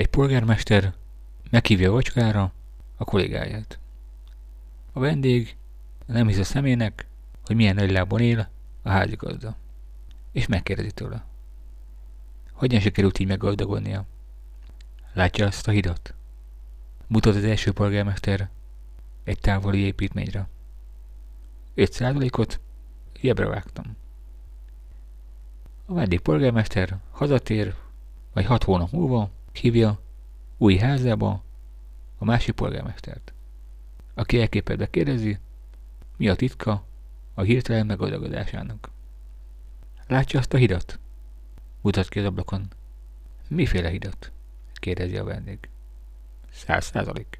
Egy polgármester meghívja vacsorára a kollégáját. A vendég nem hisz a szemének, hogy milyen nagy él a házigazda, és megkérdezi tőle. Hogyan sikerült így meggazdagodnia? Látja azt a hidat? Mutat az első polgármester egy távoli építményre. 5 százalékot jebre vágtam. A vendég polgármester hazatér, vagy hat hónap múlva hívja új házába a másik polgármestert, aki elképedve kérdezi, mi a titka a hirtelen megadagadásának. Látja azt a hidat? Mutat ki az ablakon. Miféle hidat? kérdezi a vendég. Száz százalék.